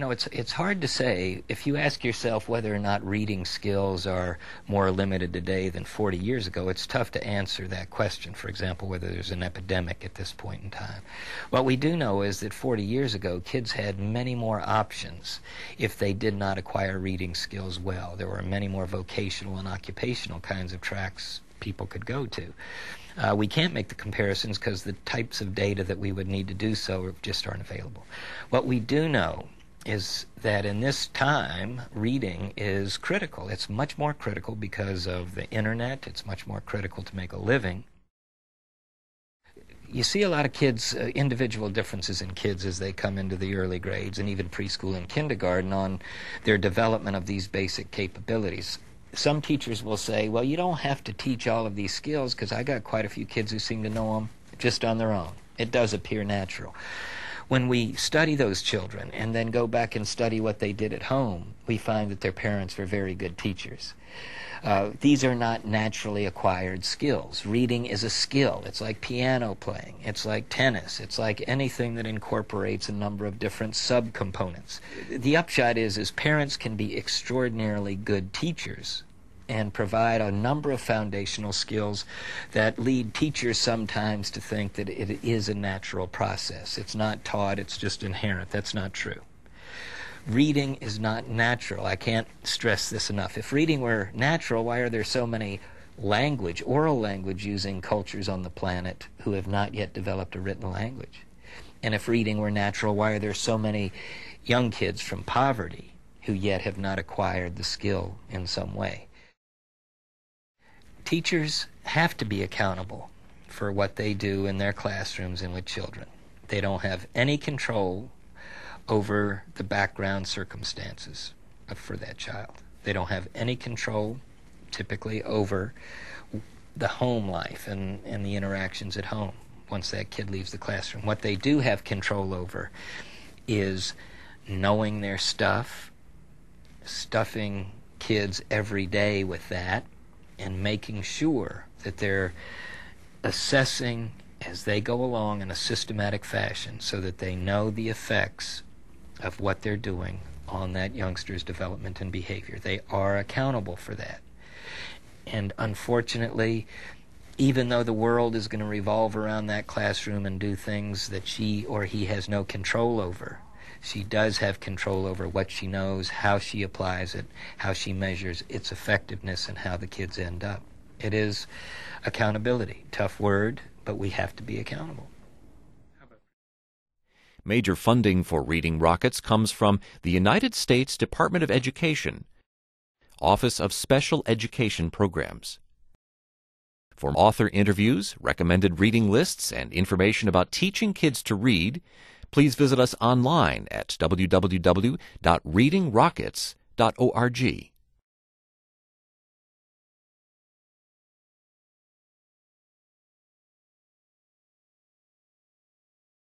know, it's it's hard to say. If you ask yourself whether or not reading skills are more limited today than 40 years ago, it's tough to answer that question. For example, whether there's an epidemic at this point in time. What we do know is that 40 years ago, kids had many more options if they did not acquire reading skills well. There were many more vocational and occupational kinds of tracks people could go to. Uh, we can't make the comparisons because the types of data that we would need to do so just aren't available. What we do know is that in this time, reading is critical. It's much more critical because of the internet. It's much more critical to make a living. You see a lot of kids, uh, individual differences in kids as they come into the early grades and even preschool and kindergarten on their development of these basic capabilities some teachers will say, well, you don't have to teach all of these skills because I got quite a few kids who seem to know them just on their own. It does appear natural. When we study those children and then go back and study what they did at home, we find that their parents were very good teachers. Uh, these are not naturally acquired skills. Reading is a skill. It's like piano playing. It's like tennis. It's like anything that incorporates a number of different subcomponents. The upshot is, is parents can be extraordinarily good teachers and provide a number of foundational skills that lead teachers sometimes to think that it is a natural process. It's not taught, it's just inherent. That's not true reading is not natural. I can't stress this enough. If reading were natural, why are there so many language, oral language using cultures on the planet who have not yet developed a written language? And if reading were natural, why are there so many young kids from poverty who yet have not acquired the skill in some way? Teachers have to be accountable for what they do in their classrooms and with children. They don't have any control over the background circumstances for that child. They don't have any control, typically, over the home life and, and the interactions at home once that kid leaves the classroom. What they do have control over is knowing their stuff, stuffing kids every day with that, and making sure that they're assessing as they go along in a systematic fashion so that they know the effects of what they're doing on that youngster's development and behavior. They are accountable for that. And unfortunately, even though the world is going to revolve around that classroom and do things that she or he has no control over, she does have control over what she knows, how she applies it, how she measures its effectiveness, and how the kids end up. It is accountability. Tough word, but we have to be accountable. Major funding for Reading Rockets comes from the United States Department of Education, Office of Special Education Programs. For author interviews, recommended reading lists, and information about teaching kids to read, please visit us online at www.readingrockets.org.